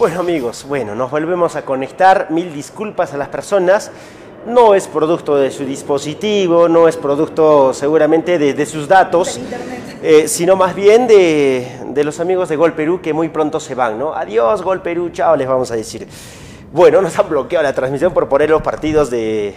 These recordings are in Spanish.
Bueno amigos, bueno, nos volvemos a conectar. Mil disculpas a las personas. No es producto de su dispositivo, no es producto seguramente de, sus datos, eh, sino más bien de, de los amigos de Gol Perú que muy pronto se van, ¿no? Adiós Gol Perú, chao, les vamos a decir. Bueno, nos han bloqueado la transmisión por poner los partidos de,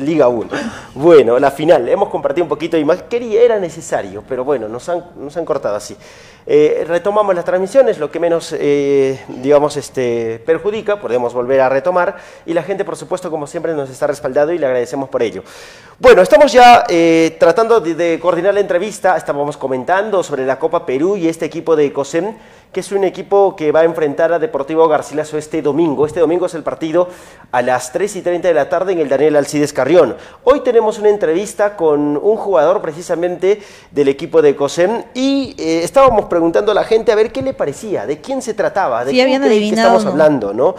Liga 1. Bueno, la final, hemos compartido un poquito y más. Quería, era necesario, pero bueno, nos han, nos han cortado así. Eh, retomamos las transmisiones, lo que menos, eh, digamos, este, perjudica, podemos volver a retomar. Y la gente, por supuesto, como siempre, nos está respaldando y le agradecemos por ello. Bueno, estamos ya eh, tratando de, de, coordinar la entrevista, estábamos comentando sobre la Copa Perú y este equipo de COSEM que es un equipo que va a enfrentar a Deportivo Garcilaso este domingo. Este domingo es el partido a las 3 y 30 de la tarde en el Daniel Alcides Carrión. Hoy tenemos una entrevista con un jugador precisamente del equipo de COSEM y eh, estábamos preguntando a la gente a ver qué le parecía, de quién se trataba, de quién estamos hablando, ¿no?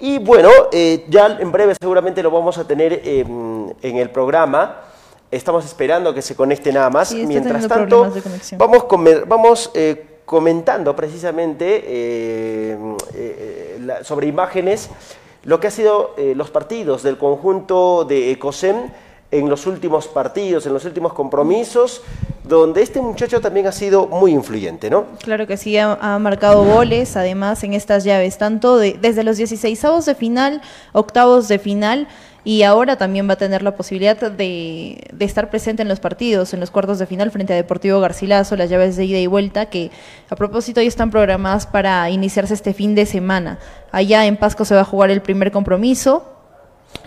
Y bueno, eh, ya en breve seguramente lo vamos a tener em, en el programa. Estamos esperando que se conecte nada más. Mientras tanto, vamos, vamos eh, comentando precisamente eh, eh, sobre imágenes lo que ha sido eh, los partidos del conjunto de Ecosem en los últimos partidos, en los últimos compromisos, donde este muchacho también ha sido muy influyente, ¿no? Claro que sí, ha, marcado goles, además, en estas llaves, tanto desde los 16 de final, octavos de final, y ahora también va a tener la posibilidad de, estar presente en los partidos, en los cuartos de final frente a Deportivo Garcilaso, las llaves de ida y vuelta, que a propósito ya están programadas para iniciarse este fin de semana. Allá en Pasco se va a jugar el primer compromiso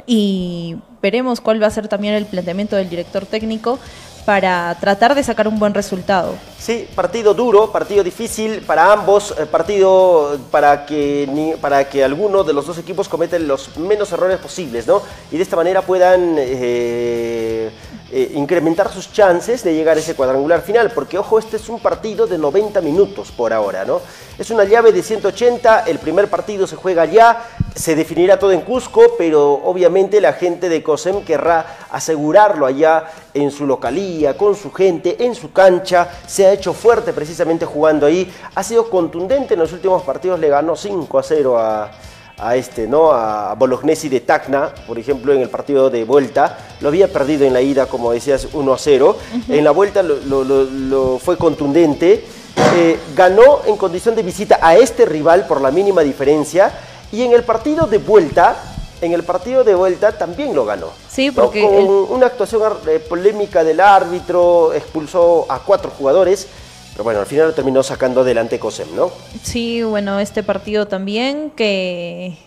y veremos cuál va a ser también el planteamiento del director técnico para tratar de sacar un buen resultado. Sí, partido duro, partido difícil para ambos, eh, partido para que, para que alguno de los dos equipos cometen los menos errores posibles, ¿no? Y de esta manera puedan eh, eh, incrementar sus chances de llegar a ese cuadrangular final, porque ojo, este es un partido de 90 minutos por ahora, ¿no? Es una llave de 180, el primer partido se juega ya, se definirá todo en Cusco, pero obviamente la gente de COSEM querrá asegurarlo allá en su localía, con su gente, en su cancha, se ha hecho fuerte precisamente jugando ahí, ha sido contundente en los últimos partidos, le ganó 5 a 0 a, este, ¿no? a Bolognesi de Tacna, por ejemplo, en el partido de vuelta. Lo había perdido en la ida, como decías, 1 a 0. En la vuelta lo, fue contundente. Eh, ganó en condición de visita a este rival por la mínima diferencia y en el partido de vuelta, en el partido de vuelta también lo ganó. Sí, porque... Con una actuación eh, polémica del árbitro, expulsó a cuatro jugadores, pero bueno, al final lo terminó sacando adelante Cosem, ¿no? Sí, bueno, este partido también que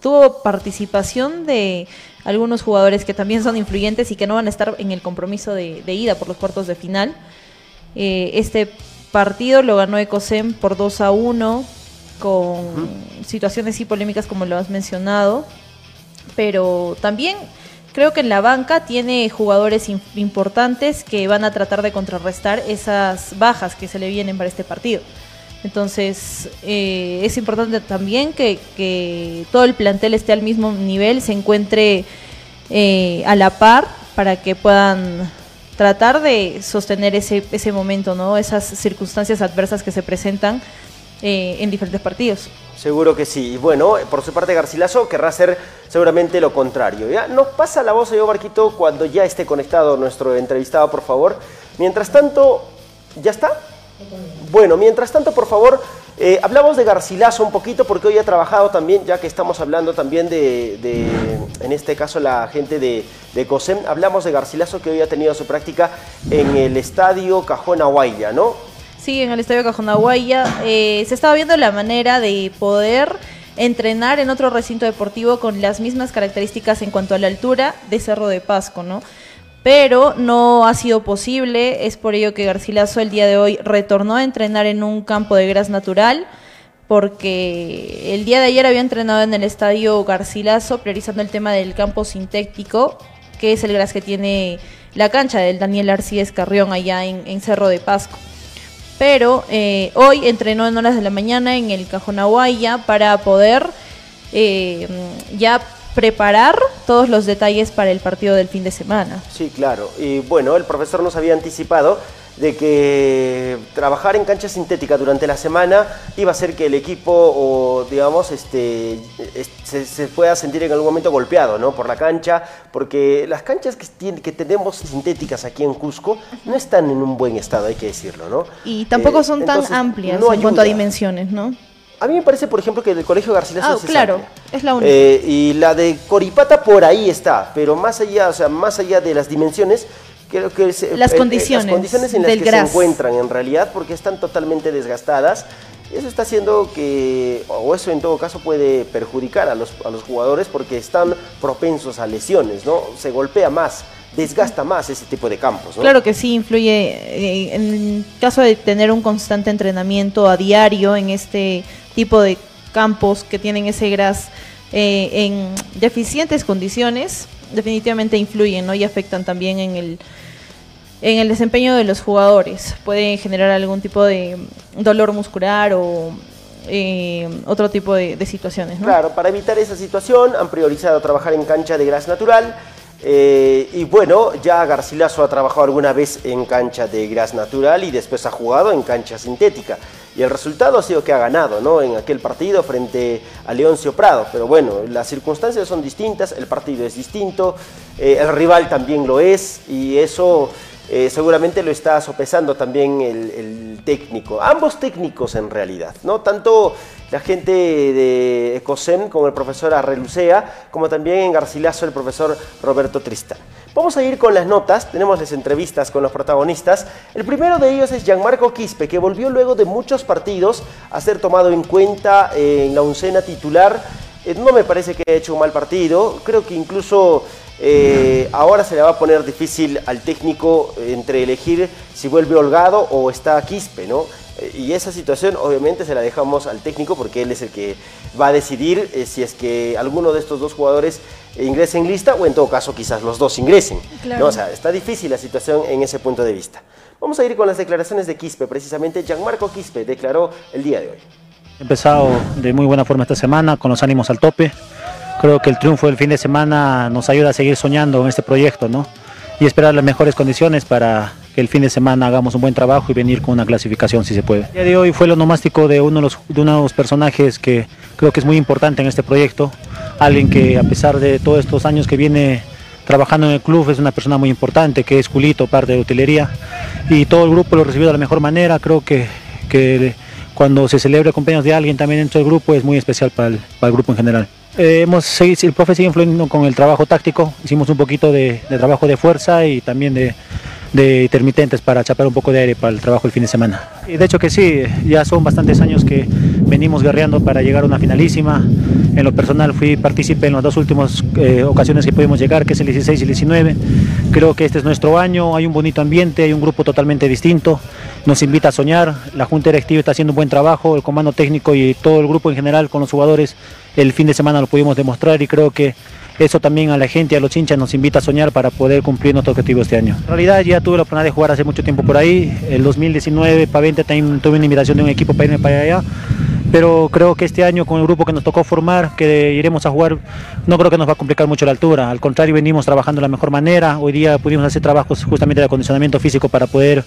tuvo participación de algunos jugadores que también son influyentes y que no van a estar en el compromiso de, ida por los cuartos de final. Eh, este partido lo ganó Ecosem por 2 a 1 con situaciones y polémicas como lo has mencionado, pero también creo que en la banca tiene jugadores importantes que van a tratar de contrarrestar esas bajas que se le vienen para este partido. Entonces, eh, es importante también que, todo el plantel esté al mismo nivel, se encuentre eh, a la par para que puedan tratar de sostener ese, ese momento, ¿no? esas circunstancias adversas que se presentan eh, en diferentes partidos. Seguro que sí. Y bueno, por su parte Garcilaso querrá hacer seguramente lo contrario. ¿ya? Nos pasa la voz, yo Barquito, cuando ya esté conectado nuestro entrevistado, por favor. Mientras tanto, ¿ya está? Bueno, mientras tanto, por favor, eh, hablamos de Garcilaso un poquito porque hoy ha trabajado también, ya que estamos hablando también de, en este caso, la gente de, de, COSEM, hablamos de Garcilaso que hoy ha tenido su práctica en el estadio Cajón Aguaya, ¿no? Sí, en el Estadio Cajonahuaya. Eh, se estaba viendo la manera de poder entrenar en otro recinto deportivo con las mismas características en cuanto a la altura de Cerro de Pasco, ¿no? Pero no ha sido posible, es por ello que Garcilaso el día de hoy retornó a entrenar en un campo de gras natural, porque el día de ayer había entrenado en el estadio Garcilaso, priorizando el tema del campo sintético, que es el gras que tiene la cancha del Daniel Arcíez Carrión allá en Cerro de Pasco pero eh, hoy entrenó en horas de la mañana en el Cajón Aguaya para poder eh, ya preparar todos los detalles para el partido del fin de semana. Sí, claro. Y bueno, el profesor nos había anticipado de que trabajar en cancha sintética durante la semana iba a hacer que el equipo, o digamos, este, se, pueda sentir en algún momento golpeado ¿no? por la cancha, porque las canchas que, que tenemos sintéticas aquí en Cusco no están en un buen estado, hay que decirlo, ¿no? Y tampoco son tan amplias en cuanto a dimensiones, ¿no? A mí me parece, por ejemplo, que el Colegio Garcilaso ah, claro, es la única. Eh, y la de Coripata por ahí está, pero más allá, o sea, más allá de las dimensiones, creo que es, las, condiciones, las condiciones en las que se encuentran en realidad, porque están totalmente desgastadas. Eso está haciendo que, o eso en todo caso puede perjudicar a los, a los jugadores porque están propensos a lesiones, ¿no? Se golpea más desgasta más ese tipo de campos. Claro que sí, influye eh, en caso de tener un constante entrenamiento a diario en este tipo de campos que tienen ese gras eh, en deficientes condiciones, definitivamente influyen ¿no? y afectan también en el, en el desempeño de los jugadores. Puede generar algún tipo de dolor muscular o eh, otro tipo de, situaciones. Claro, para evitar esa situación han priorizado trabajar en cancha de gras natural. Eh, y bueno, ya Garcilaso ha trabajado alguna vez en cancha de gras natural y después ha jugado en cancha sintética y el resultado ha sido que ha ganado ¿no? en aquel partido frente a Leoncio Prado. Pero bueno, las circunstancias son distintas, el partido es distinto, eh, el rival también lo es y eso eh, seguramente lo está sopesando también el, técnico, ambos técnicos en realidad, ¿no? tanto la gente de Ecosem como el profesor Arrelucea, como también en Garcilaso el profesor Roberto Tristán. Vamos a ir con las notas, tenemos las entrevistas con los protagonistas. El primero de ellos es Gianmarco Quispe, que volvió luego de muchos partidos a ser tomado en cuenta en la oncena titular. Eh, no me parece que haya hecho un mal partido, creo que incluso eh, ahora se le va a poner difícil al técnico entre elegir si vuelve Holgado o está Quispe, ¿no? Eh, y esa situación obviamente se la dejamos al técnico porque él es el que va a decidir si es que alguno de estos dos jugadores ingrese en lista o en todo caso quizás los dos ingresen. ¿no? O sea, está difícil la situación en ese punto de vista. Vamos a ir con las declaraciones de Quispe, precisamente Gianmarco Quispe declaró el día de hoy. He empezado de muy buena forma esta semana, con los ánimos al tope. Creo que el triunfo del fin de semana nos ayuda a seguir soñando en este proyecto, ¿no? Y esperar las mejores condiciones para que el fin de semana hagamos un buen trabajo y venir con una clasificación si se puede. El día de hoy fue el onomástico de uno de los, de uno de los personajes que creo que es muy importante en este proyecto, alguien que a pesar de todos estos años que viene trabajando en el club es una persona muy importante, que es Culito, parte de utilería, y todo el grupo lo recibió de la mejor manera, creo que, que cuando se celebra el cumpleaños de alguien también dentro del grupo es muy especial para el, para el grupo en general. Eh, hemos, el profe sigue influyendo con el trabajo táctico, hicimos un poquito de, trabajo de fuerza y también de, de, intermitentes para chapar un poco de aire para el trabajo el fin de semana. Y de hecho que sí, ya son bastantes años que venimos guerreando para llegar a una finalísima. En lo personal fui partícipe en las dos últimas eh, ocasiones que pudimos llegar, que es el 16 y el 19. Creo que este es nuestro año, hay un bonito ambiente, hay un grupo totalmente distinto, nos invita a soñar, la Junta Directiva está haciendo un buen trabajo, el comando técnico y todo el grupo en general con los jugadores el fin de semana lo pudimos demostrar y creo que eso también a la gente, a los hinchas nos invita a soñar para poder cumplir nuestro objetivo este año. En realidad ya tuve la oportunidad de jugar hace mucho tiempo por ahí, el 2019 para 20 también tuve una invitación de un equipo para irme para allá, pero creo que este año con el grupo que nos tocó formar, que iremos a jugar, no creo que nos va a complicar mucho la altura, al contrario venimos trabajando de la mejor manera, hoy día pudimos hacer trabajos justamente de acondicionamiento físico para poder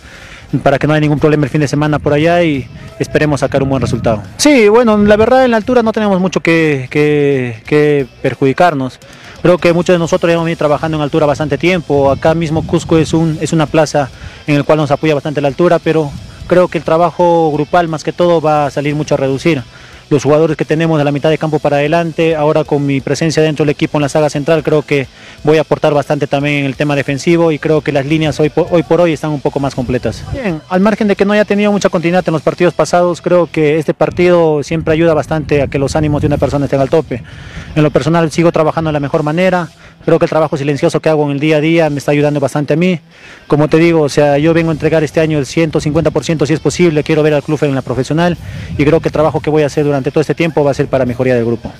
para que no haya ningún problema el fin de semana por allá y esperemos sacar un buen resultado. Sí, bueno, la verdad en la altura no tenemos mucho que, que, perjudicarnos. Creo que muchos de nosotros hemos venido trabajando en altura bastante tiempo. Acá mismo Cusco es, un, es una plaza en la cual nos apoya bastante la altura, pero creo que el trabajo grupal más que todo va a salir mucho a reducir los jugadores que tenemos de la mitad de campo para adelante, ahora con mi presencia dentro del equipo en la saga central, creo que voy a aportar bastante también en el tema defensivo y creo que las líneas hoy por, hoy por hoy están un poco más completas. Bien, al margen de que no haya tenido mucha continuidad en los partidos pasados, creo que este partido siempre ayuda bastante a que los ánimos de una persona estén al tope. En lo personal sigo trabajando de la mejor manera, Creo que el trabajo silencioso que hago en el día a día me está ayudando bastante a mí. Como te digo, o sea, yo vengo a entregar este año el 150% si es posible, quiero ver al club en la profesional y creo que el trabajo que voy a hacer durante todo este tiempo va a ser para mejoría del grupo.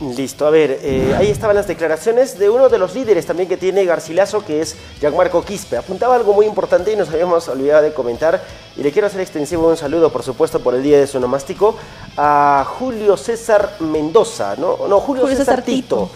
Listo, a ver, eh, ahí estaban las declaraciones de uno de los líderes también que tiene Garcilaso, que es Gianmarco Quispe. Apuntaba algo muy importante y nos habíamos olvidado de comentar, y le quiero hacer extensivo un saludo, por supuesto, por el día de su nomástico, a Julio César Mendoza, ¿no? No, Julio, César, Tito. Tito.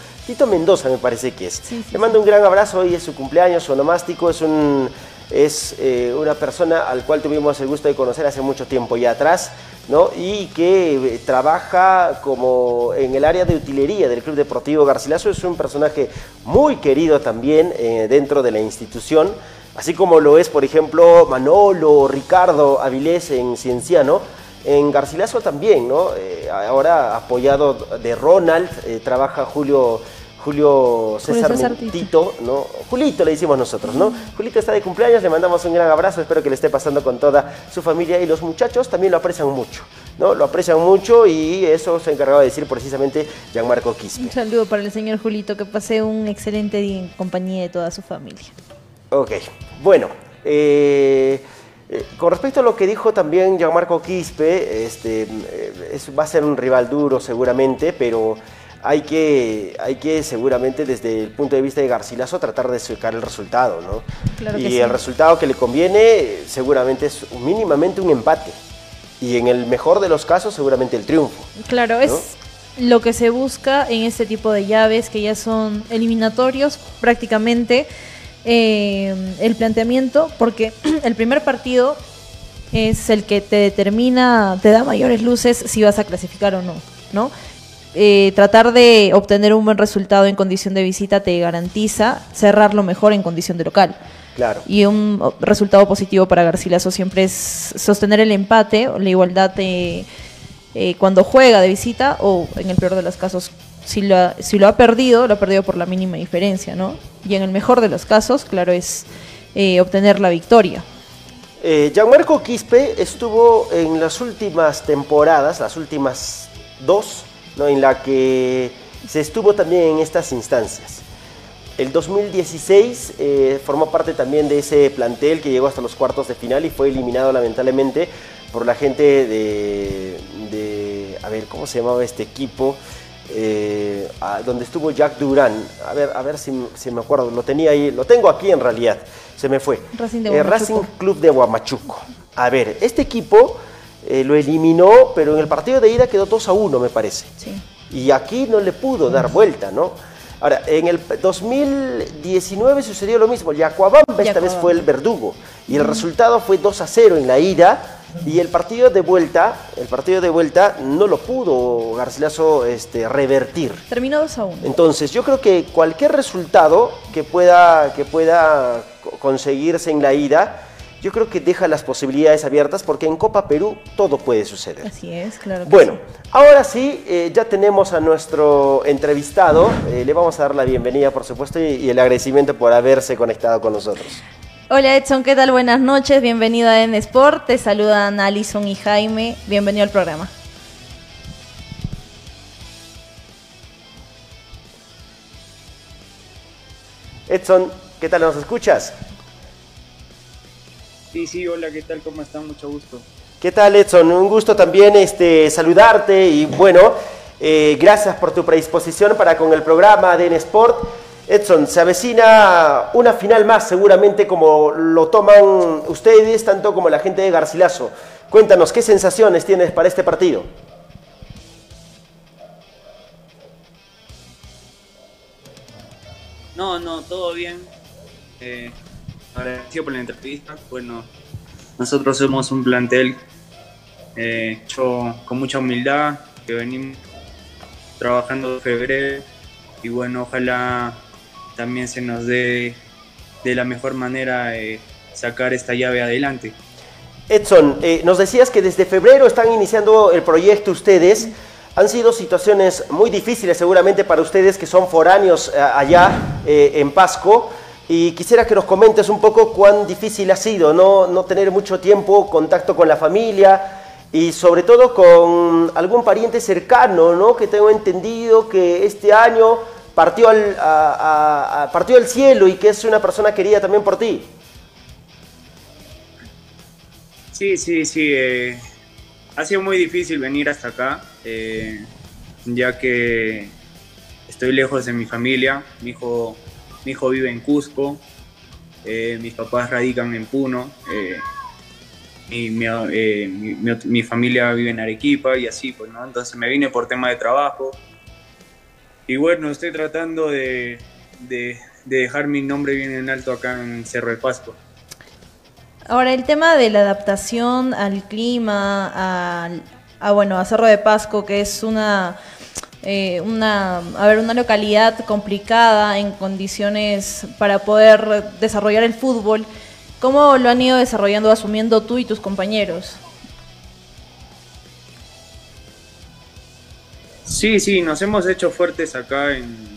Mendoza me parece que es. le mando un gran abrazo, hoy es su cumpleaños, su nomástico, es un es eh, una persona al cual tuvimos el gusto de conocer hace mucho tiempo ya atrás, ¿no? y que eh, trabaja como en el área de utilería del Club Deportivo Garcilaso. Es un personaje muy querido también eh, dentro de la institución, así como lo es, por ejemplo, Manolo, Ricardo Avilés en Cienciano. En Garcilaso también, ¿no? ahora apoyado de Ronald, trabaja Julio Julio César, Tito, ¿no? Julito le decimos nosotros, ¿no? Julito está de cumpleaños, le mandamos un gran abrazo, espero que le esté pasando con toda su familia y los muchachos también lo aprecian mucho, ¿no? Lo aprecian mucho y eso se ha encargado de decir precisamente Gianmarco Quispe. Un saludo para el señor Julito, que pase un excelente día en compañía de toda su familia. Ok, bueno, eh, eh, con respecto a lo que dijo también Gianmarco Quispe, este, eh, va a ser un rival duro seguramente, pero hay que, hay que seguramente desde el punto de vista de Garcilaso tratar de sacar el resultado, ¿no? y el resultado que le conviene seguramente es mínimamente un empate. Y en el mejor de los casos seguramente el triunfo. Claro, es lo que se busca en este tipo de llaves que ya son eliminatorios prácticamente. Eh, el planteamiento, porque el primer partido es el que te determina, te da mayores luces si vas a clasificar o no, ¿no? Eh, tratar de obtener un buen resultado en condición de visita te garantiza cerrarlo mejor en condición de local. Claro. Y un resultado positivo para Garcilaso siempre es sostener el empate, la igualdad eh, cuando juega de visita o en el peor de los casos, si lo, ha, si lo ha perdido, lo ha perdido por la mínima diferencia, ¿no? Y en el mejor de los casos, claro, es eh, obtener la victoria. Gianmarco Quispe estuvo en las últimas temporadas, las últimas dos, ¿no? en la que se estuvo también en estas instancias. El 2016 eh, formó parte también de ese plantel que llegó hasta los cuartos de final y fue eliminado lamentablemente por la gente de, a ver, ¿cómo se llamaba este equipo? Eh, donde estuvo Jack Durán. A ver, a ver si, me acuerdo, lo tenía ahí, lo tengo aquí en realidad, se me fue. Racing, de Racing Club de Huamachuco. A ver, este equipo eh, lo eliminó, pero en el partido de ida quedó 2 a 1, me parece. Y aquí no le pudo dar vuelta, ¿no? Ahora, en el 2019 sucedió lo mismo. Yacuabamba esta vez fue el verdugo. Y el resultado fue 2 a 0 en la ida. Y el partido de vuelta, el partido de vuelta no lo pudo Garcilaso este, revertir. Terminó 2 a 1. Entonces, yo creo que cualquier resultado que pueda, que pueda conseguirse en la ida yo creo que deja las posibilidades abiertas porque en Copa Perú todo puede suceder. Así es, claro. bueno, ahora sí, eh, ya tenemos a nuestro entrevistado. Eh, le vamos a dar la bienvenida, por supuesto, y, el agradecimiento por haberse conectado con nosotros. Hola Edson, ¿qué tal? Buenas noches, bienvenido a N Sport. Te saludan Alison y Jaime. Bienvenido al programa. Edson, ¿qué tal nos escuchas? Sí, sí, hola, ¿qué tal? ¿Cómo están? Mucho gusto. ¿Qué tal, Edson? Un gusto también este, saludarte y bueno, eh, gracias por tu predisposición para con el programa de N-Sport. Edson, se avecina una final más seguramente como lo toman ustedes, tanto como la gente de Garcilaso. Cuéntanos, ¿qué sensaciones tienes para este partido? No, no, todo bien. Eh, agradecido por la entrevista. Bueno, nosotros somos un plantel eh, hecho con mucha humildad, que venimos trabajando de febrero y bueno, ojalá también se nos dé de la mejor manera eh, sacar esta llave adelante. Edson, eh, nos decías que desde febrero están iniciando el proyecto ustedes. Han sido situaciones muy difíciles seguramente para ustedes que son foráneos allá en Pasco. Y quisiera que nos comentes un poco cuán difícil ha sido no, no tener mucho tiempo contacto con la familia y sobre todo con algún pariente cercano, ¿no? que tengo entendido que este año partió al, partió cielo y que es una persona querida también por ti. Sí, sí, sí. Eh, ha sido muy difícil venir hasta acá, eh, ya que estoy lejos de mi familia. Mi hijo, mi hijo vive en Cusco, eh, mis papás radican en Puno, eh, y mi, familia vive en Arequipa y así, pues, ¿no? Entonces me vine por tema de trabajo. Y bueno, estoy tratando de, de, dejar mi nombre bien en alto acá en Cerro de Pasco. Ahora, el tema de la adaptación al clima, a, bueno, a Cerro de Pasco, que es una, eh, una, a una localidad complicada en condiciones para poder desarrollar el fútbol, ¿cómo lo han ido desarrollando, asumiendo tú y tus compañeros? Sí, sí, nos hemos hecho fuertes acá en,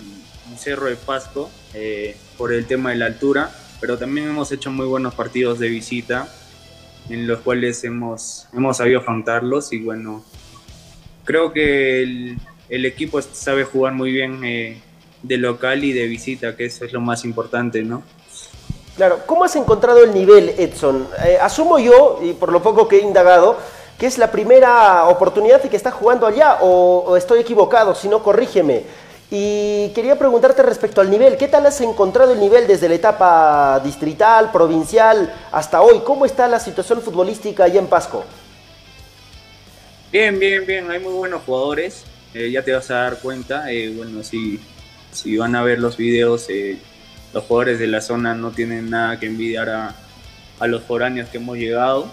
Cerro de Pasco eh, por el tema de la altura pero también hemos hecho muy buenos partidos de visita en los cuales hemos, hemos sabido afrontarlos y bueno, creo que el, el equipo sabe jugar muy bien eh, de local y de visita, que eso es lo más importante, ¿no? Claro, ¿cómo has encontrado el nivel, Edson? Eh, asumo yo, y por lo poco que he indagado, que es la primera oportunidad y que está jugando allá, o, o estoy equivocado, si no, corrígeme. Y quería preguntarte respecto al nivel, ¿qué tal has encontrado el nivel desde la etapa distrital, provincial, hasta hoy? ¿Cómo está la situación futbolística allá en Pasco? Bien, bien, bien, hay muy buenos jugadores, eh, ya te vas a dar cuenta, eh, bueno, si, si van a ver los videos, eh, los jugadores de la zona no tienen nada que envidiar a, a los foráneos que hemos llegado.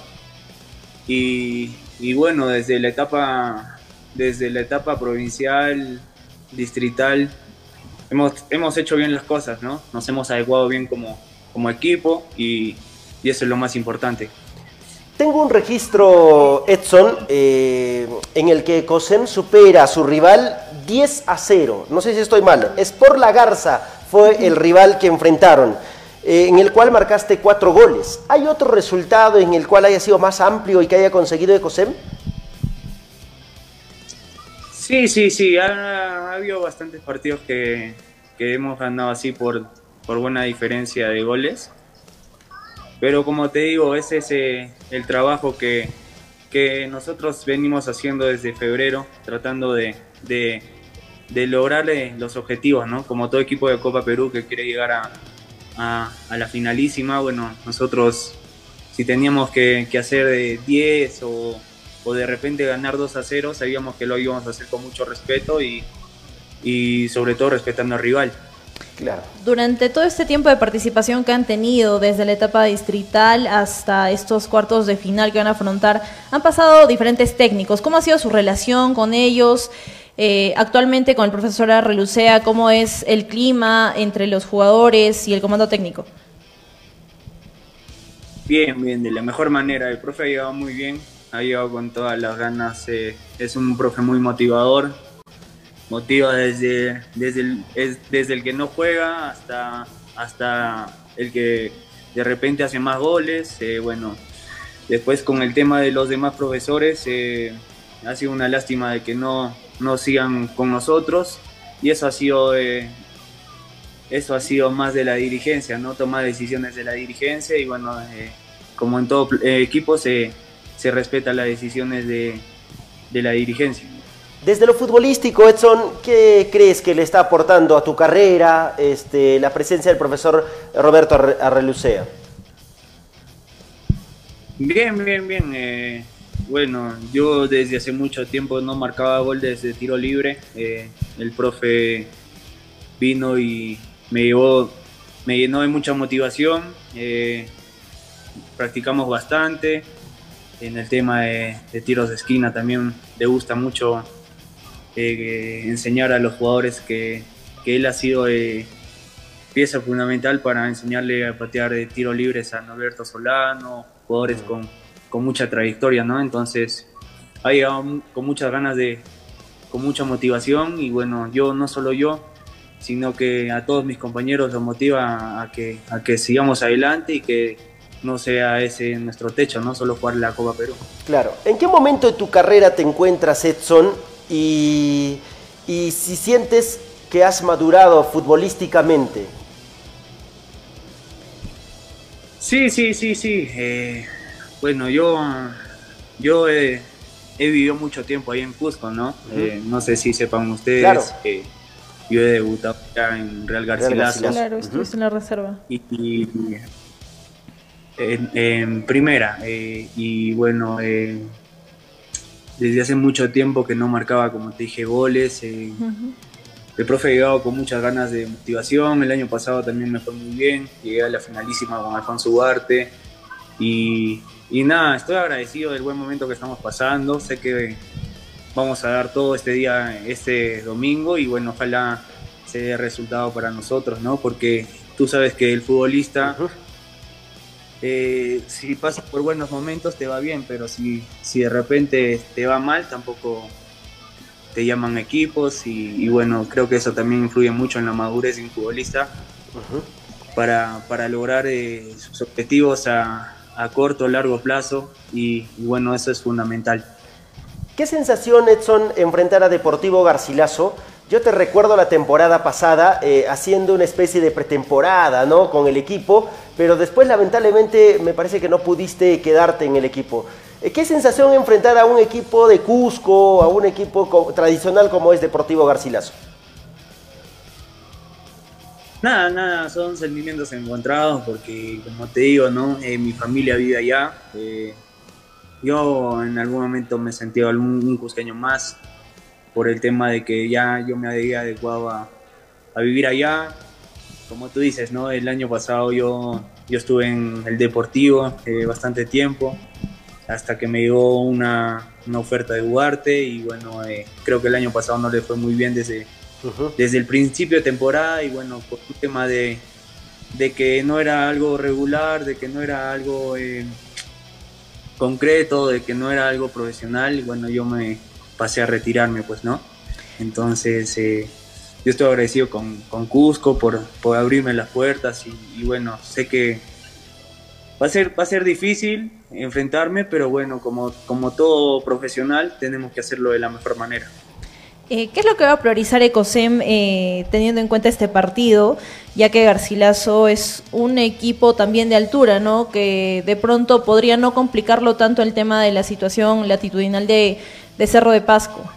Y, y bueno, desde la etapa, desde la etapa provincial distrital, hemos, hemos hecho bien las cosas, ¿no? Nos hemos adecuado bien como, como equipo y, eso es lo más importante. Tengo un registro, Edson, eh, en el que Cosem supera a su rival 10 a 0. No sé si estoy mal. Es por la Garza fue el rival que enfrentaron, eh, en el cual marcaste cuatro goles. ¿Hay otro resultado en el cual haya sido más amplio y que haya conseguido de Cosem? Sí, sí, sí, ha, habido bastantes partidos que, hemos ganado así por, por buena diferencia de goles. Pero como te digo, ese es el trabajo que, nosotros venimos haciendo desde febrero, tratando de, de, lograr los objetivos, ¿no? Como todo equipo de Copa Perú que quiere llegar a, a, la finalísima, bueno, nosotros si teníamos que, que hacer de 10 o o de repente ganar 2 a 0, sabíamos que lo íbamos a hacer con mucho respeto y, y sobre todo respetando al rival. Claro. Durante todo este tiempo de participación que han tenido, desde la etapa distrital hasta estos cuartos de final que van a afrontar, han pasado diferentes técnicos. ¿Cómo ha sido su relación con ellos? Eh, actualmente con el profesor Arrelucea, ¿cómo es el clima entre los jugadores y el comando técnico? Bien, bien, de la mejor manera. El profe ha llegado muy bien ha llegado con todas las ganas. Eh, es un profe muy motivador. Motiva desde, desde, el, desde el que no juega hasta, hasta el que de repente hace más goles. Eh, bueno, después con el tema de los demás profesores, eh, ha sido una lástima de que no, no sigan con nosotros. Y eso ha sido eso ha sido más de la dirigencia, ¿no? Tomar decisiones de la dirigencia y bueno, como en todo equipo se, se respeta las decisiones de, la dirigencia. Desde lo futbolístico, Edson, ¿qué crees que le está aportando a tu carrera este, la presencia del profesor Roberto Arrelucea? Bien, bien, bien. Eh, bueno, yo desde hace mucho tiempo no marcaba gol desde tiro libre. Eh, el profe vino y me llevó, me llenó de mucha motivación. Eh, practicamos bastante en el tema de, tiros de esquina también le gusta mucho eh, enseñar a los jugadores que, él ha sido eh, pieza fundamental para enseñarle a patear de tiro libres a Norberto Solano, jugadores con, mucha trayectoria, ¿no? Entonces ha llegado con muchas ganas de, con mucha motivación y bueno, yo no solo yo, sino que a todos mis compañeros los motiva a que, a que sigamos adelante y que no sea ese nuestro techo, no solo jugar la Copa Perú. Claro. ¿En qué momento de tu carrera te encuentras, Edson? Y, y si sientes que has madurado futbolísticamente. Sí, sí, sí, sí. Eh, bueno, yo, yo he, vivido mucho tiempo ahí en Cusco, ¿no? Eh, no sé si sepan ustedes. yo he debutado ya en Real Garcilaso. Claro, estuviste en la reserva. Y, en, primera. Eh, y bueno, eh, desde hace mucho tiempo que no marcaba, como te dije, goles. Eh, el profe ha llegado con muchas ganas de motivación. El año pasado también me fue muy bien. Llegué a la finalísima con Alfonso Ugarte. Y, y nada, estoy agradecido del buen momento que estamos pasando. Sé que vamos a dar todo este día, este domingo. Y bueno, ojalá se dé resultado para nosotros, ¿no? Porque tú sabes que el futbolista eh, si pasas por buenos momentos te va bien, pero si, si de repente te va mal, tampoco te llaman equipos y, bueno, creo que eso también influye mucho en la madurez de un futbolista para, para, lograr eh, sus objetivos a, a corto o largo plazo y, y, bueno, eso es fundamental. ¿Qué sensación, Edson, enfrentar a Deportivo Garcilaso? Yo te recuerdo la temporada pasada eh, haciendo una especie de pretemporada ¿no? con el equipo, pero después lamentablemente me parece que no pudiste quedarte en el equipo. Eh, ¿Qué sensación enfrentar a un equipo de Cusco, a un equipo tradicional como es Deportivo Garcilaso? Nada, nada, son sentimientos encontrados porque, como te digo, ¿no? Eh, mi familia vive allá. yo en algún momento me sentí algún un cusqueño más, por el tema de que ya yo me había adecuado a, vivir allá. Como tú dices, ¿no? El año pasado yo, yo estuve en el Deportivo eh, bastante tiempo, hasta que me llegó una, una oferta de Ugarte y bueno, eh, creo que el año pasado no le fue muy bien desde, desde el principio de temporada y bueno, por un tema de, de que no era algo regular, de que no era algo eh, concreto, de que no era algo profesional, bueno, yo me, pasé a retirarme, pues, ¿no? Entonces, eh, yo estoy agradecido con, con Cusco por, por, abrirme las puertas y, bueno, sé que va a ser, va a ser difícil enfrentarme, pero bueno, como, como todo profesional tenemos que hacerlo de la mejor manera. Eh, ¿Qué es lo que va a priorizar Ecosem eh, teniendo en cuenta este partido? Ya que Garcilaso es un equipo también de altura, ¿no? Que de pronto podría no complicarlo tanto el tema de la situación latitudinal de, de Cerro de Pasco.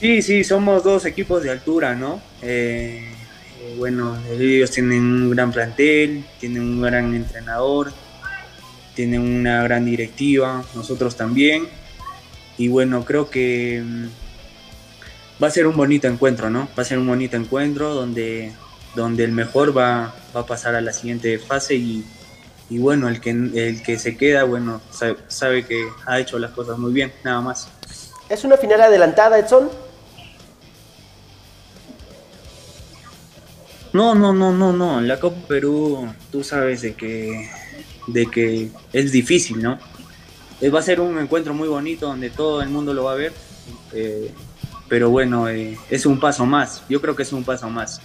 Sí, sí, somos dos equipos de altura, ¿no? Eh, eh, bueno, ellos tienen un gran plantel, tienen un gran entrenador, tienen una gran directiva, nosotros también. Y bueno, creo que mm, va a ser un bonito encuentro, ¿no? Va a ser un bonito encuentro donde, donde el mejor va, va a pasar a la siguiente fase y, y bueno, el que, el que se queda, bueno, sabe, que ha hecho las cosas muy bien, nada más. ¿Es una final adelantada, Edson? No, no, no, no, no. La Copa Perú, tú sabes de que, de que es difícil, ¿no? Eh, va a ser un encuentro muy bonito donde todo el mundo lo va a ver. Eh, pero bueno, eh, es un paso más. Yo creo que es un paso más.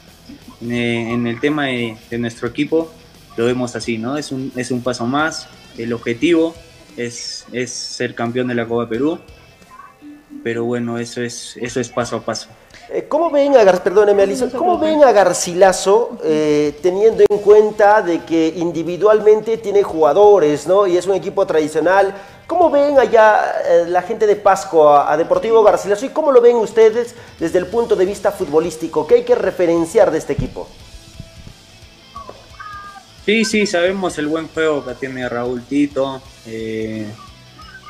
en el tema de, de nuestro equipo, lo vemos así, ¿no? Es un, es un paso más, el objetivo es, es ser campeón de la Copa Perú, pero bueno, eso es, eso es paso a paso. Eh, ¿Cómo ven a, perdóneme, ¿cómo ven a Garcilaso eh, teniendo en cuenta de que individualmente tiene jugadores, ¿no? Y es un equipo tradicional. ¿Cómo ven allá eh, la gente de Pasco a, Deportivo Garcilaso y cómo lo ven ustedes desde el punto de vista futbolístico? ¿Qué hay que referenciar de este equipo? Sí, sí, sabemos el buen juego que tiene Raúl Tito, eh,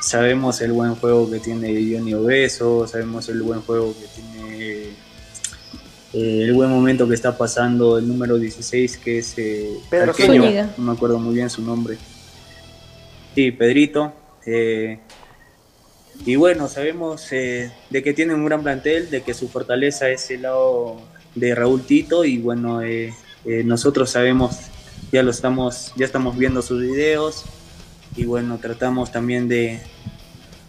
sabemos el buen juego que tiene Johnny Obeso, sabemos el buen juego que tiene eh, el buen momento que está pasando el número 16 que es eh, Pedro no me acuerdo muy bien su nombre. Sí, Pedrito. y bueno, sabemos de que tiene un gran plantel, de que su fortaleza es el lado de Raúl Tito y bueno, nosotros sabemos ya lo estamos, ya estamos viendo sus videos y bueno, tratamos también de,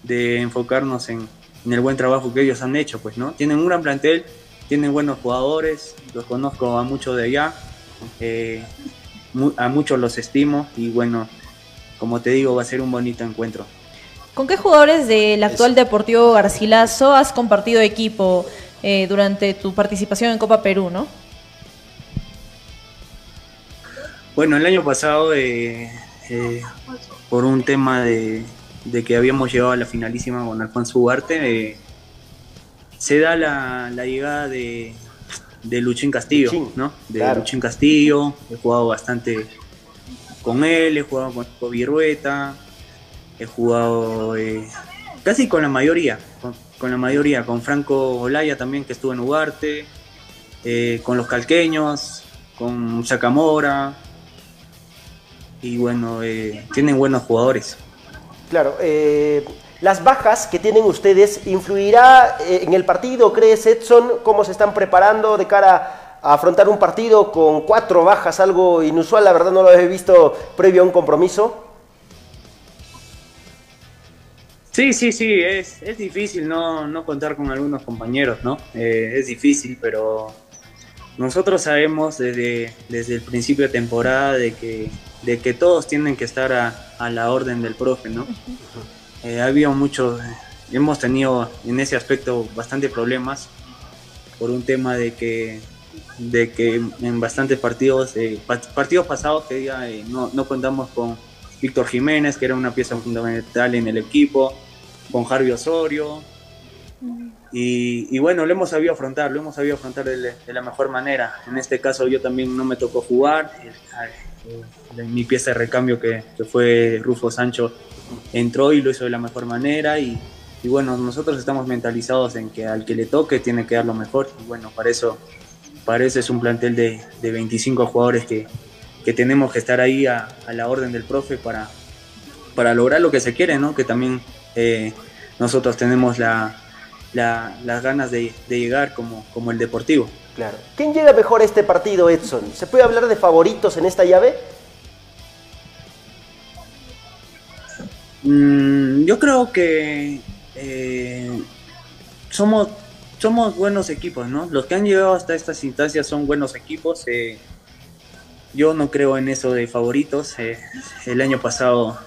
enfocarnos en, el buen trabajo que ellos han hecho, pues, ¿no? Tienen un gran plantel, tienen buenos jugadores, los conozco a muchos de allá, eh, a muchos los estimo y bueno, como te digo, va a ser un bonito encuentro. ¿Con qué jugadores del actual Deportivo Garcilaso has compartido equipo eh, durante tu participación en Copa Perú, no? Bueno, el año pasado, eh, eh, por un tema de, que habíamos llegado a la finalísima con Alfonso Ugarte, se da la, llegada de, de Luchín Castillo, ¿no? De Luchín Castillo, he jugado bastante con él, he jugado con Kobe Rueta, he jugado eh, casi con la mayoría, con, la mayoría, con Franco Olaya también que estuvo en Ugarte, eh, con los calqueños, con Sacamora, y bueno, eh, tienen buenos jugadores. Claro, las bajas que tienen ustedes, ¿influirá en el partido, crees Edson? ¿Cómo se están preparando de cara a afrontar un partido con cuatro bajas, algo inusual, la verdad no lo he visto previo a un compromiso? Sí, sí, sí, es, es difícil no, no, contar con algunos compañeros, ¿no? Eh, es difícil, pero nosotros sabemos desde, desde el principio de temporada de que, de que todos tienen que estar a, a la orden del profe, ¿no? Eh, ha habido muchos, hemos tenido en ese aspecto bastante problemas por un tema de que, de que en bastantes partidos, eh, partidos pasados que diga, no, no contamos con Víctor Jiménez, que era una pieza fundamental en el equipo, con Harvey Osorio. Y, bueno, lo hemos sabido afrontar, lo hemos sabido afrontar de, la mejor manera. En este caso yo también no me tocó jugar. Mi pieza de recambio que, fue Rufo Sancho entró y lo hizo de la mejor manera. Y, bueno, nosotros estamos mentalizados en que al que le toque tiene que dar lo mejor. Y bueno, para eso, para es un plantel de, de 25 jugadores que, que tenemos que estar ahí a, la orden del profe para, para lograr lo que se quiere, ¿no? Que también eh, nosotros tenemos la, las ganas de, llegar como, como el Deportivo. Claro. ¿Quién llega mejor a este partido, Edson? ¿Se puede hablar de favoritos en esta llave? Mm, yo creo que eh, somos, somos buenos equipos, ¿no? Los que han llegado hasta estas instancias son buenos equipos. Eh, yo no creo en eso de favoritos. Eh, el año pasado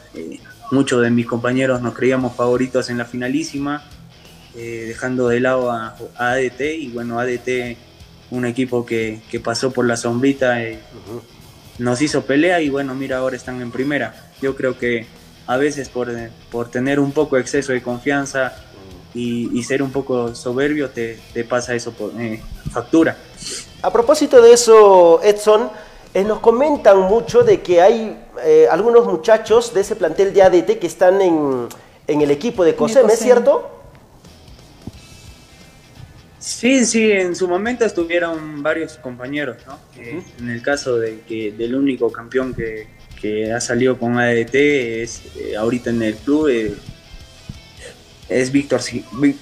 muchos de mis compañeros nos creíamos favoritos en la finalísima, dejando de lado a, ADT y bueno, ADT, un equipo que, pasó por la sombrita, nos hizo pelea y bueno, mira, ahora están en primera. Yo creo que a veces por, por tener un poco de exceso de confianza y, ser un poco soberbio te, te pasa eso por factura. A propósito de eso, Edson, eh, nos comentan mucho de que hay eh, algunos muchachos de ese plantel de ADT que están en, el equipo de COSEM, ¿es cierto? Sí, sí, en su momento estuvieron varios compañeros, ¿no? Eh, en el caso de que del único campeón que, ha salido con ADT es ahorita en el club es Víctor,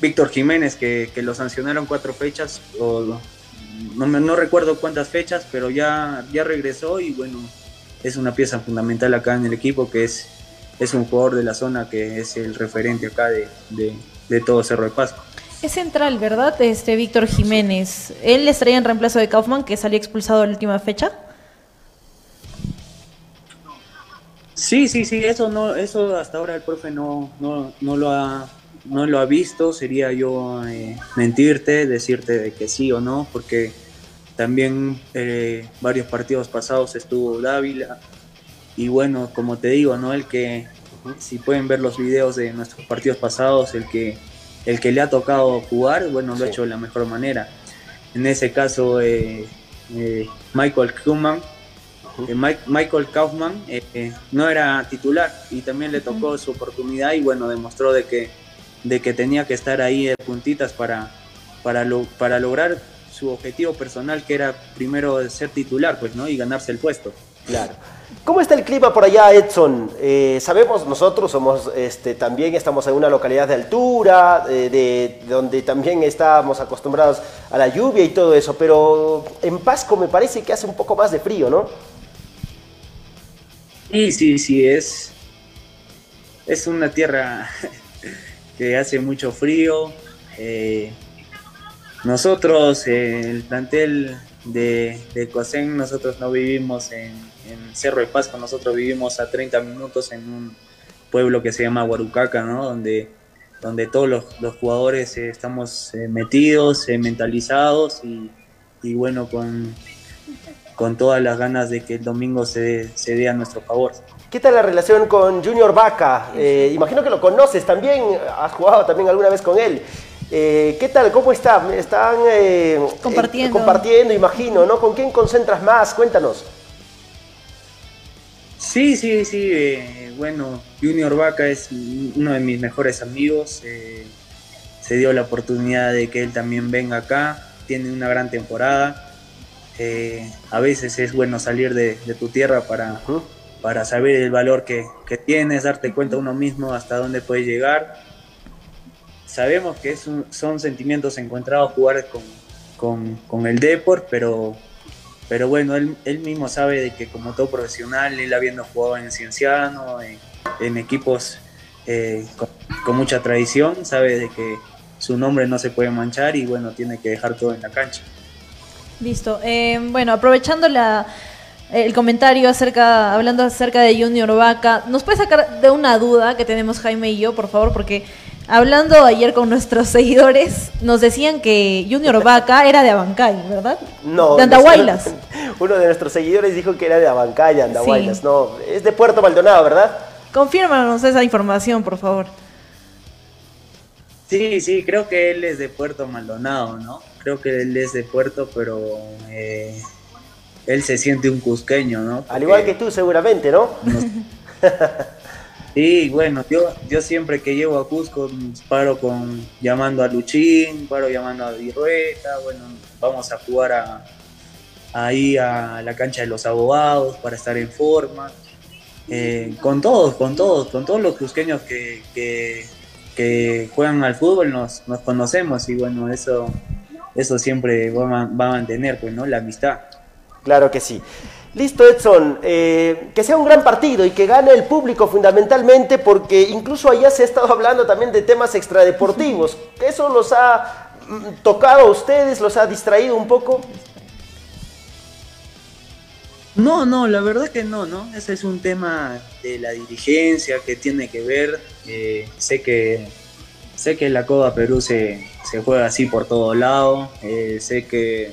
Víctor Jiménez, que, que, lo sancionaron cuatro fechas o no, no recuerdo cuántas fechas, pero ya, ya regresó y bueno, es una pieza fundamental acá en el equipo que es, es un jugador de la zona que es el referente acá de, de, todo Cerro de Pasco. Es central, ¿verdad? Este Víctor Jiménez. ¿Él estaría en reemplazo de Kaufman, que salió expulsado en la última fecha? Sí, sí, sí, eso no, eso hasta ahora el profe no, no, no lo ha no lo ha visto, sería yo eh, mentirte, decirte de que sí o no, porque también eh, varios partidos pasados estuvo Dávila y bueno, como te digo, ¿no? El que, si pueden ver los videos de nuestros partidos pasados, el que, el que le ha tocado jugar, bueno, lo ha hecho de la mejor manera. En ese caso, eh, Michael Kaufman, Michael Kaufman no era titular y también le tocó su oportunidad y bueno, demostró de que de que tenía que estar ahí de puntitas para, para, lo, para lograr su objetivo personal, que era primero ser titular, pues, ¿no? Y ganarse el puesto. Claro. ¿Cómo está el clima por allá, Edson? Eh, sabemos, nosotros somos, este, también estamos en una localidad de altura, de, donde también estamos acostumbrados a la lluvia y todo eso, pero en Pasco me parece que hace un poco más de frío, ¿no? Sí, sí, sí, es, es una tierra que hace mucho frío. Eh, nosotros, el plantel de, de nosotros no vivimos en, Cerro de Pasco, nosotros vivimos a 30 minutos en un pueblo que se llama Huarucaca, ¿no? donde, donde todos los, jugadores eh, estamos eh, metidos, mentalizados y, bueno, con, con todas las ganas de que el domingo se, se dé a nuestro favor. ¿Qué tal la relación con Junior Vaca? Eh, imagino que lo conoces también, has jugado también alguna vez con él. Eh, ¿Qué tal? ¿Cómo están? Están eh, eh, compartiendo. compartiendo, imagino, ¿no? ¿Con quién concentras más? Cuéntanos. Sí, sí, sí. bueno, Junior Vaca es uno de mis mejores amigos. se dio la oportunidad de que él también venga acá. Tiene una gran temporada. a veces es bueno salir de, tu tierra para, para saber el valor que, que, tienes, darte cuenta uno mismo hasta dónde puedes llegar sabemos que es son sentimientos encontrados jugar con, el Deport, pero, pero bueno, él, mismo sabe de que como todo profesional, él habiendo jugado en Cienciano, en, equipos eh, con, mucha tradición, sabe de que su nombre no se puede manchar y bueno, tiene que dejar todo en la cancha. Listo. Eh, bueno, aprovechando la, el comentario acerca, hablando acerca de Junior Vaca, ¿nos puede sacar de una duda que tenemos Jaime y yo, por favor? Porque Hablando ayer con nuestros seguidores, nos decían que Junior Vaca era de Abancay, ¿verdad? No. De Andahuaylas. Uno de nuestros seguidores dijo que era de Abancay, Andahuaylas. No, es de Puerto Maldonado, ¿verdad? Confírmanos esa información, por favor. Sí, sí, creo que él es de Puerto Maldonado, ¿no? Creo que él es de Puerto, pero eh, él se siente un cusqueño, ¿no? Al igual que tú, seguramente, ¿no? Sí, bueno, yo, yo siempre que llego a Cusco paro con llamando a Luchín, paro llamando a Virrueta, bueno, vamos a jugar ahí a la cancha de los abogados para estar en forma. Eh, con todos, con todos, con todos los cusqueños que, que, juegan al fútbol nos, nos, conocemos y bueno, eso, eso siempre va, va a mantener pues, ¿no? la amistad. Claro que sí. Listo, Edson. Eh, que sea un gran partido y que gane el público fundamentalmente, porque incluso allá se ha estado hablando también de temas extradeportivos. ¿Eso los ha mm, tocado a ustedes? ¿Los ha distraído un poco? No, no, la verdad que no, ¿no? Ese es un tema de la dirigencia que tiene que ver. Eh, sé que sé que la Copa Perú se, juega así por todo lado. Eh, sé que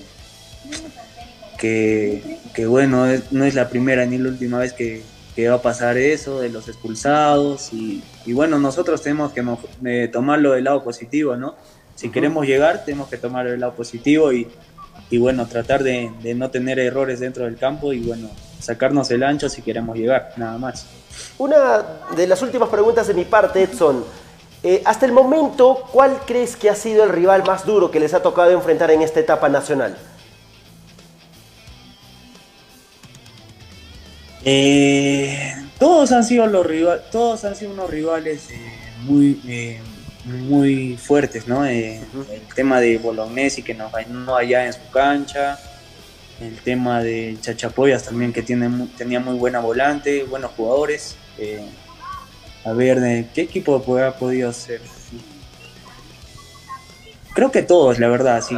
que, bueno, no es la primera ni la última vez que, va a pasar eso, de los expulsados, y, bueno, nosotros tenemos que eh, tomarlo del lado positivo, ¿no? Si queremos llegar, tenemos que tomarlo del lado positivo y, bueno, tratar de, no tener errores dentro del campo y bueno, sacarnos el ancho si queremos llegar, nada más. Una de las últimas preguntas de mi parte, Edson. Eh, hasta el momento, ¿cuál crees que ha sido el rival más duro que les ha tocado enfrentar en esta etapa nacional? Eh, todos han sido los rivales, todos han sido unos rivales eh, muy, eh, muy fuertes, ¿no? El tema de Bolognesi que nos ganó allá en su cancha, el tema de Chachapoyas también que tiene, tenía muy buena volante, buenos jugadores. a ver, ¿de qué equipo ha podido ser? Creo que todos, la verdad, sí.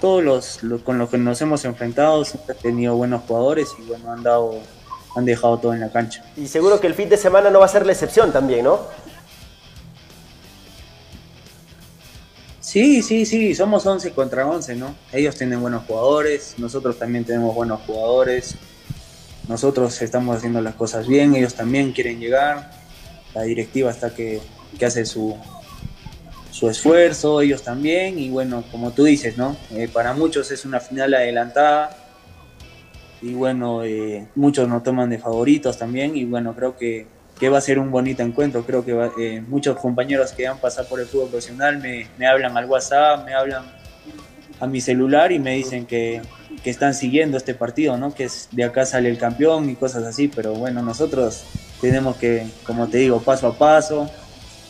Todos los, con los que nos hemos enfrentado siempre han tenido buenos jugadores y bueno, han dado han dejado todo en la cancha. Y seguro que el fin de semana no va a ser la excepción también, ¿no? Sí, sí, sí, somos 11 contra 11, ¿no? Ellos tienen buenos jugadores, nosotros también tenemos buenos jugadores, nosotros estamos haciendo las cosas bien, ellos también quieren llegar, la directiva está que, hace su, su esfuerzo, ellos también, y bueno, como tú dices, ¿no? Eh, para muchos es una final adelantada, y bueno, eh, muchos nos toman de favoritos también y bueno, creo que, que va a ser un bonito encuentro, creo que eh, muchos compañeros que han pasado por el fútbol profesional me, me, hablan al WhatsApp, me hablan a mi celular y me dicen que, que están siguiendo este partido, ¿no? que de acá sale el campeón y cosas así, pero bueno, nosotros tenemos que, como te digo, paso a paso,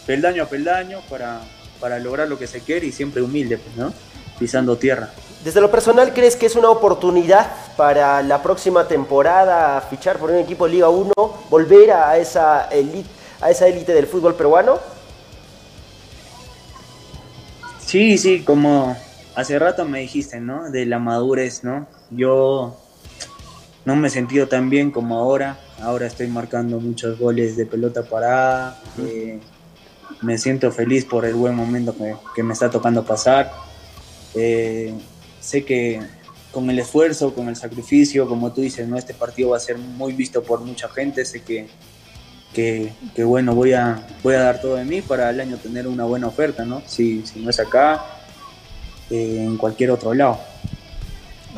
peldaño a peldaño para, para lograr lo que se quiere y siempre humilde, pues, ¿no? pisando tierra. Desde lo personal, ¿crees que es una oportunidad para la próxima temporada fichar por un equipo de Liga 1, volver a esa élite a esa élite del fútbol peruano? Sí, sí, como hace rato me dijiste, ¿no? De la madurez, ¿no? Yo no me he sentido tan bien como ahora. Ahora estoy marcando muchos goles de pelota parada. Eh, me siento feliz por el buen momento que, que me está tocando pasar. Eh, sé que con el esfuerzo, con el sacrificio, como tú dices, ¿no? este partido va a ser muy visto por mucha gente, sé que, que, bueno, voy a, voy a dar todo de mí para el año tener una buena oferta, ¿no? Si, si no es acá, eh, en cualquier otro lado.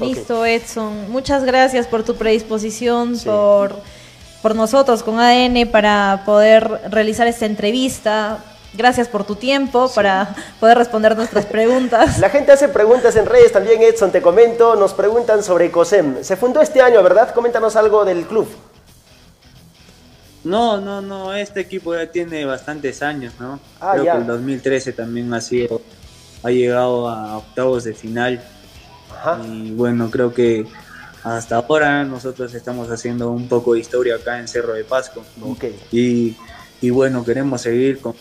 Listo, Edson. Muchas gracias por tu predisposición, por, por nosotros con ADN para poder realizar esta entrevista. Gracias por tu tiempo para poder responder nuestras preguntas. La gente hace preguntas en redes también, Edson, te comento. Nos preguntan sobre COSEM. Se fundó este año, ¿verdad? Coméntanos algo del club. No, no, no. Este equipo ya tiene bastantes años, ¿no? Ah, Creo que el 2013 también ha sido, ha llegado a octavos de final. Y bueno, creo que hasta ahora nosotros estamos haciendo un poco de historia acá en Cerro de Pasco. Y, y bueno, queremos seguir con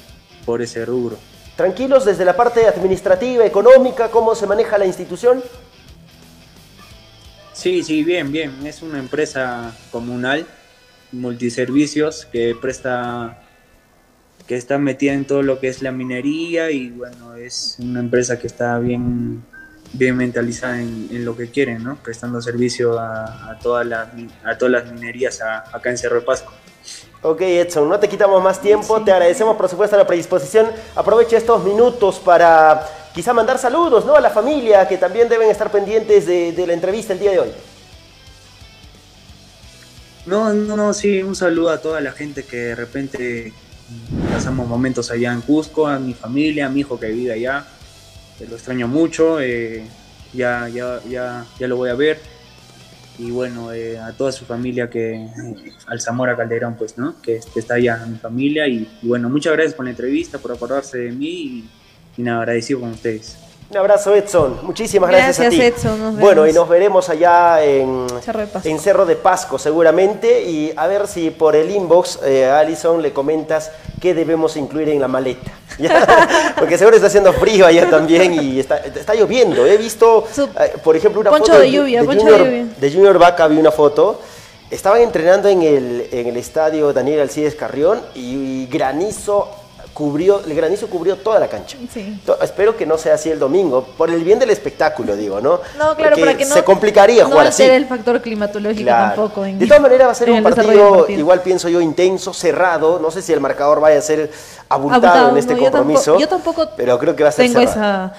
por ese rubro. ¿Tranquilos desde la parte administrativa, económica, cómo se maneja la institución? Sí, sí, bien, bien. Es una empresa comunal, multiservicios, que presta, que está metida en todo lo que es la minería y bueno, es una empresa que está bien, bien mentalizada en, lo que quieren, ¿no? Prestando servicio a, todas, las, a todas las minerías acá en Cerro de Pasco. Ok, Edson, no te quitamos más tiempo, te agradecemos por supuesto la predisposición. Aprovecha estos minutos para quizá mandar saludos ¿no? a la familia que también deben estar pendientes de, la entrevista el día de hoy. No, no, no, sí, un saludo a toda la gente que de repente pasamos momentos allá en Cusco, a mi familia, a mi hijo que vive allá, lo extraño mucho, eh, ya, ya, ya, ya lo voy a ver y bueno, eh, a toda su familia que, al Zamora Calderón, pues, ¿no? Que, está allá, mi familia, y, bueno, muchas gracias por la entrevista, por acordarse de mí, y, y nada, agradecido con ustedes. Un abrazo, Edson. Muchísimas gracias, a ti. Edson. bueno, y nos veremos allá en Cerro, de Pasco, seguramente. Y a ver si por el inbox, eh, Alison, le comentas qué debemos incluir en la maleta. Porque seguro está haciendo frío allá también y está, lloviendo. He visto, eh, por ejemplo, una foto de, lluvia, de, Junior, de, Junior, Vaca, vi una foto. Estaban entrenando en el, en el estadio Daniel Alcides Carrión y granizo cubrió, el granizo cubrió toda la cancha. espero que no sea así el domingo, por el bien del espectáculo, digo, ¿no? No, claro, para que no se complicaría jugar así. el factor climatológico tampoco. de todas maneras va a ser un partido, igual pienso yo, intenso, cerrado. No sé si el marcador vaya a ser abultado, en este compromiso. Yo tampoco, pero creo que va a ser tengo esa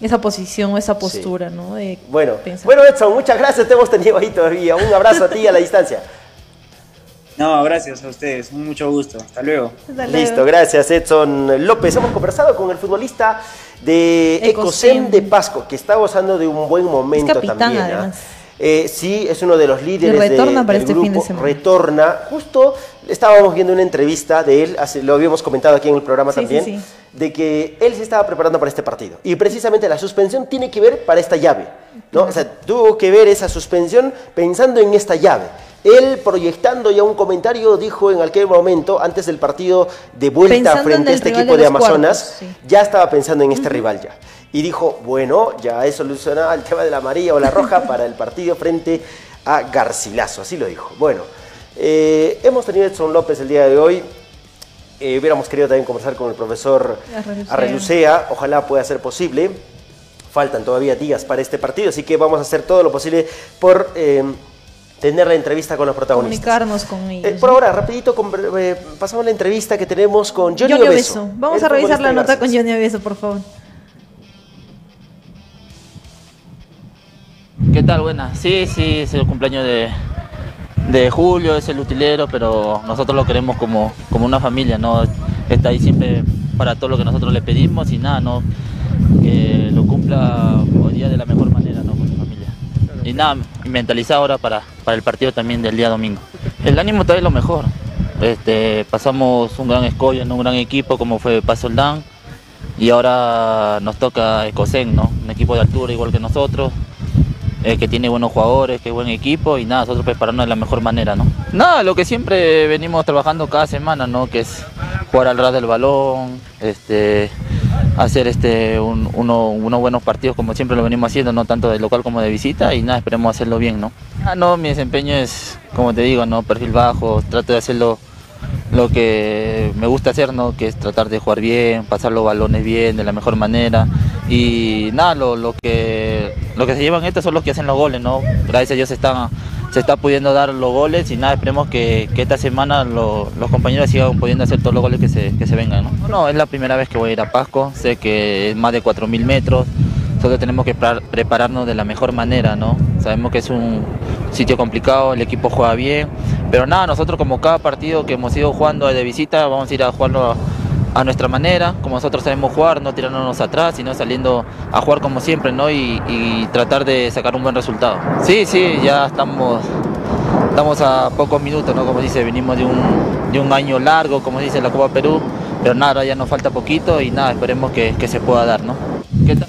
esa posición o esa postura, ¿no? bueno, bueno, Edson, muchas gracias, te hemos tenido ahí todavía. Un abrazo a ti a la distancia. No, gracias a ustedes, mucho gusto. Hasta luego. Listo, gracias Edson López. Hemos conversado con el futbolista de Ecosem de Pasco, que está gozando de un buen momento también. ¿ah? Eh, sí, es uno de los líderes retorna para este grupo, fin de semana. Retorna. Justo estábamos viendo una entrevista de él, lo habíamos comentado aquí en el programa también, de que él se estaba preparando para este partido. Y precisamente la suspensión tiene que ver para esta llave. ¿no? O sea, tuvo que ver esa suspensión pensando en esta llave. Él, proyectando ya un comentario, dijo en aquel momento, antes del partido de vuelta frente a este equipo de, Amazonas, ya estaba pensando en este rival ya. Y dijo, bueno, ya he solucionado el tema de la amarilla o la roja para el partido frente a Garcilaso, así lo dijo. Bueno, eh, hemos tenido a Edson López el día de hoy. Eh, hubiéramos querido también conversar con el profesor Arrelucea, ojalá pueda ser posible. Faltan todavía días para este partido, así que vamos a hacer todo lo posible por... Eh, tener la entrevista con los protagonistas. Comunicarnos con eh, ellos. por ahora, rapidito, eh, pasamos la entrevista que tenemos con Johnny, Obeso. Vamos a revisar la nota con Johnny Obeso, por favor. ¿Qué tal? Buena. Sí, sí, es el cumpleaños de, de Julio, es el utilero, pero nosotros lo queremos como, como una familia, ¿no? Está ahí siempre para todo lo que nosotros le pedimos y nada, ¿no? Que lo cumpla hoy día de la mejor manera, ¿no? Con su familia. Y nada, mentalizado ahora para, para el partido también del día domingo. El ánimo es lo mejor. Este, pasamos un gran escollo en un gran equipo como fue Pasoldán y ahora nos toca Ecosén, ¿no? un equipo de altura igual que nosotros, que tiene buenos jugadores, que buen equipo y nada, nosotros prepararnos de la mejor manera. ¿no? Nada, lo que siempre venimos trabajando cada semana, ¿no? que es jugar al ras del balón, este, hacer este unos buenos partidos como siempre lo venimos haciendo, no tanto de local como de visita y nada, esperemos hacerlo bien, ¿no? Ah, no, mi desempeño es, como te digo, no perfil bajo, trato de hacerlo lo que me gusta hacer, ¿no? que es tratar de jugar bien, pasar los balones bien, de la mejor manera. Y nada, lo, que, lo que se llevan estos son los que hacen los goles, ¿no? Gracias a Dios están se está pudiendo dar los goles y nada, esperemos que, esta semana los compañeros sigan pudiendo hacer todos los goles que se, que se vengan. ¿no? ¿no? es la primera vez que voy a ir a Pasco, sé que es más de 4.000 metros, solo tenemos que prepararnos de la mejor manera, ¿no? Sabemos que es un sitio complicado, el equipo juega bien, pero nada, nosotros como cada partido que hemos ido jugando de visita, vamos a ir a jugarlo a nuestra manera, como nosotros sabemos jugar, no tirándonos atrás, sino saliendo a jugar como siempre, ¿no? Y, tratar de sacar un buen resultado. Sí, sí, ya estamos, estamos a pocos minutos, ¿no? Como dice, venimos de un, de un año largo, como dice la Copa Perú, pero nada, ya nos falta poquito y nada, esperemos que, que se pueda dar, ¿no? ¿Qué tal?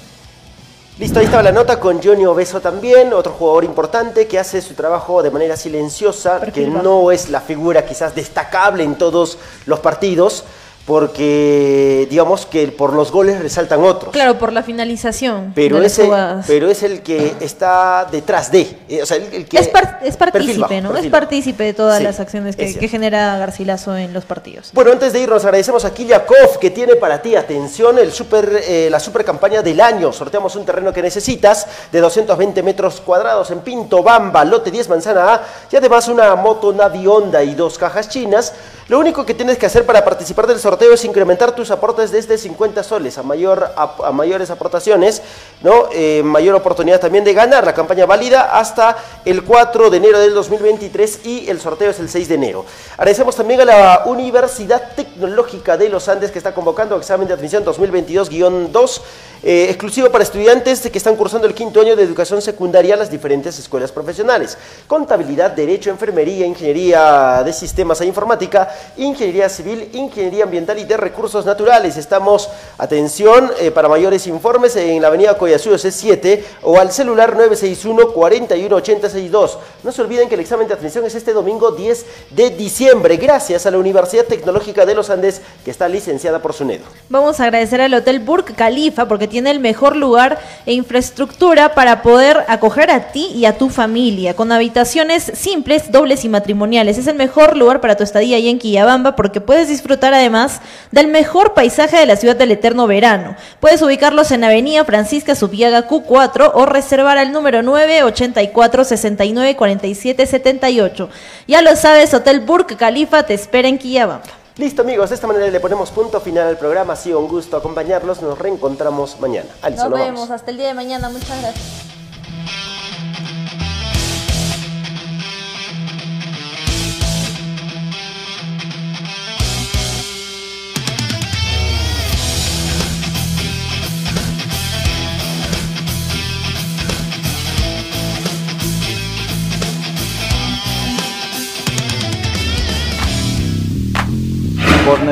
Listo, ahí estaba la nota con Johnny Obeso también, otro jugador importante que hace su trabajo de manera silenciosa, que no es la figura quizás destacable en todos los partidos, porque digamos que por los goles resaltan otros. Claro, por la finalización. Pero, ese, pero es el que está detrás de. Eh, o sea, el, que es, es partícipe, ¿no? Es partícipe de todas las acciones que, genera Garcilaso en los partidos. Bueno, antes de irnos, agradecemos a Kiliakov que tiene para ti, atención, el super, eh, la super campaña del año. Sorteamos un terreno que necesitas de 220 metros cuadrados en Pinto, Bamba, lote 10 manzana A y además una moto Navi Honda y dos cajas chinas. Lo único que tienes que hacer para participar del sorteo es incrementar tus aportes desde 50 soles a, mayor, a, mayores aportaciones, ¿no? Eh, mayor oportunidad también de ganar la campaña válida hasta el 4 de enero del 2023 y el sorteo es el 6 de enero. Agradecemos también a la Universidad Tecnológica de los Andes que está convocando examen de admisión 2022-2 eh, exclusivo para estudiantes que están cursando el quinto año de educación secundaria en las diferentes escuelas profesionales. Contabilidad, Derecho, Enfermería, Ingeniería de Sistemas e Informática, Ingeniería Civil, Ingeniería Ambiental y de Recursos Naturales. Estamos, atención, eh, para mayores informes en la avenida Coyazú C7 o al celular 961-41862. No se olviden que el examen de admisión es este domingo 10 de diciembre, gracias a la Universidad Tecnológica de los Andes, que está licenciada por SUNEDO. Vamos a agradecer al Hotel Burk Khalifa porque tiene el mejor lugar e infraestructura para poder acoger a ti y a tu familia, con habitaciones simples, dobles y matrimoniales. Es el mejor lugar para tu estadía ahí en Quillabamba porque puedes disfrutar además del mejor paisaje de la ciudad del eterno verano. Puedes ubicarlos en Avenida Francisca Subiaga Q4 o reservar al número 984 69 47 78. Ya lo sabes, Hotel Burk Califa te espera en Quillabamba. Listo amigos, de esta manera le ponemos punto final al programa. Ha sido un gusto acompañarlos. Nos reencontramos mañana. nos vemos hasta el día de mañana. Muchas gracias.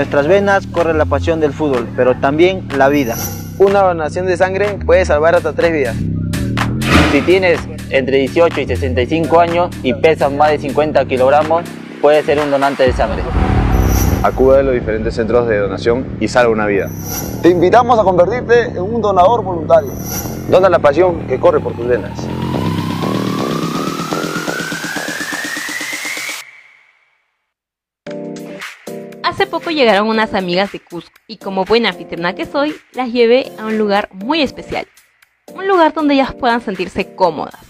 Nuestras venas corre la pasión del fútbol, pero también la vida. Una donación de sangre puede salvar hasta tres vidas. Si tienes entre 18 y 65 años y pesas más de 50 kilogramos, puedes ser un donante de sangre. Acude a los diferentes centros de donación y salva una vida. Te invitamos a convertirte en un donador voluntario. Dona la pasión que corre por tus venas. Llegaron unas amigas de Cusco y como buena anfitriona que soy, las llevé a un lugar muy especial. Un lugar donde ellas puedan sentirse cómodas.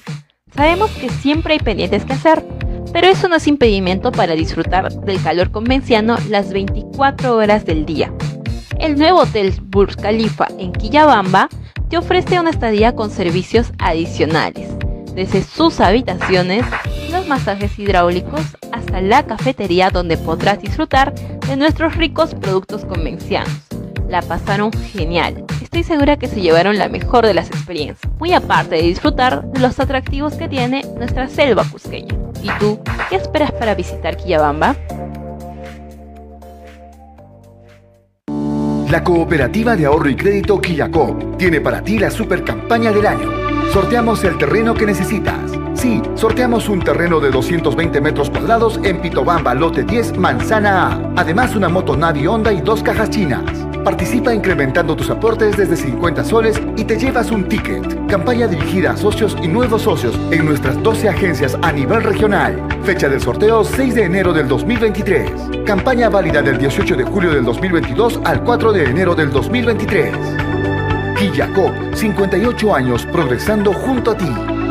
Sabemos que siempre hay pendientes que hacer, pero eso no es impedimento para disfrutar del calor convenciano las 24 horas del día. El nuevo Hotel Burj Khalifa en Quillabamba te ofrece una estadía con servicios adicionales, desde sus habitaciones, masajes hidráulicos hasta la cafetería donde podrás disfrutar de nuestros ricos productos convencianos. La pasaron genial. Estoy segura que se llevaron la mejor de las experiencias, muy aparte de disfrutar de los atractivos que tiene nuestra selva cusqueña. ¿Y tú, qué esperas para visitar Quillabamba? La Cooperativa de Ahorro y Crédito Quillacó tiene para ti la super campaña del año. Sorteamos el terreno que necesitas Sí, sorteamos un terreno de 220 metros cuadrados en Pitobamba, lote 10, Manzana A. Además, una moto Navi Honda y dos cajas chinas. Participa incrementando tus aportes desde 50 soles y te llevas un ticket. Campaña dirigida a socios y nuevos socios en nuestras 12 agencias a nivel regional. Fecha del sorteo 6 de enero del 2023. Campaña válida del 18 de julio del 2022 al 4 de enero del 2023. Quillacop, 58 años progresando junto a ti.